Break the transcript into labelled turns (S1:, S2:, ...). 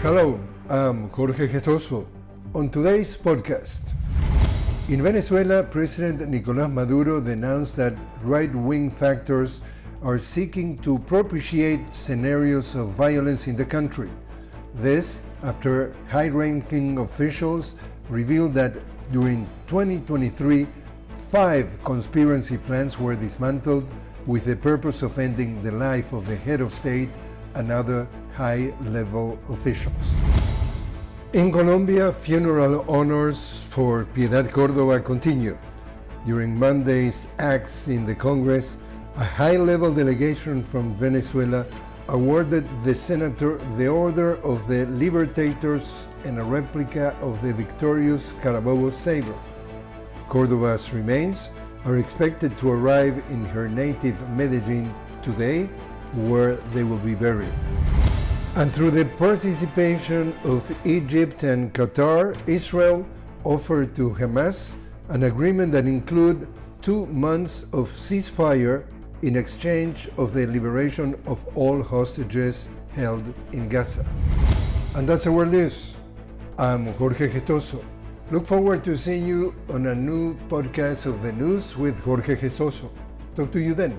S1: Hello, I'm Jorge Gestoso. On today's podcast, in Venezuela, President Nicolas Maduro denounced that right wing factors are seeking to propitiate scenarios of violence in the country. This after high ranking officials revealed that during 2023, five conspiracy plans were dismantled with the purpose of ending the life of the head of state and other high level officials. In Colombia, funeral honors for Piedad Córdoba continue. During Monday's acts in the Congress, a high level delegation from Venezuela awarded the senator the Order of the Libertators and a replica of the victorious Carabobo saber. Cordoba's remains are expected to arrive in her native Medellin today, where they will be buried. And through the participation of Egypt and Qatar, Israel offered to Hamas an agreement that include two months of ceasefire in exchange of the liberation of all hostages held in Gaza. And that's our news. I'm Jorge Gestoso. Look forward to seeing you on a new podcast of the news with Jorge Gestoso. Talk to you then.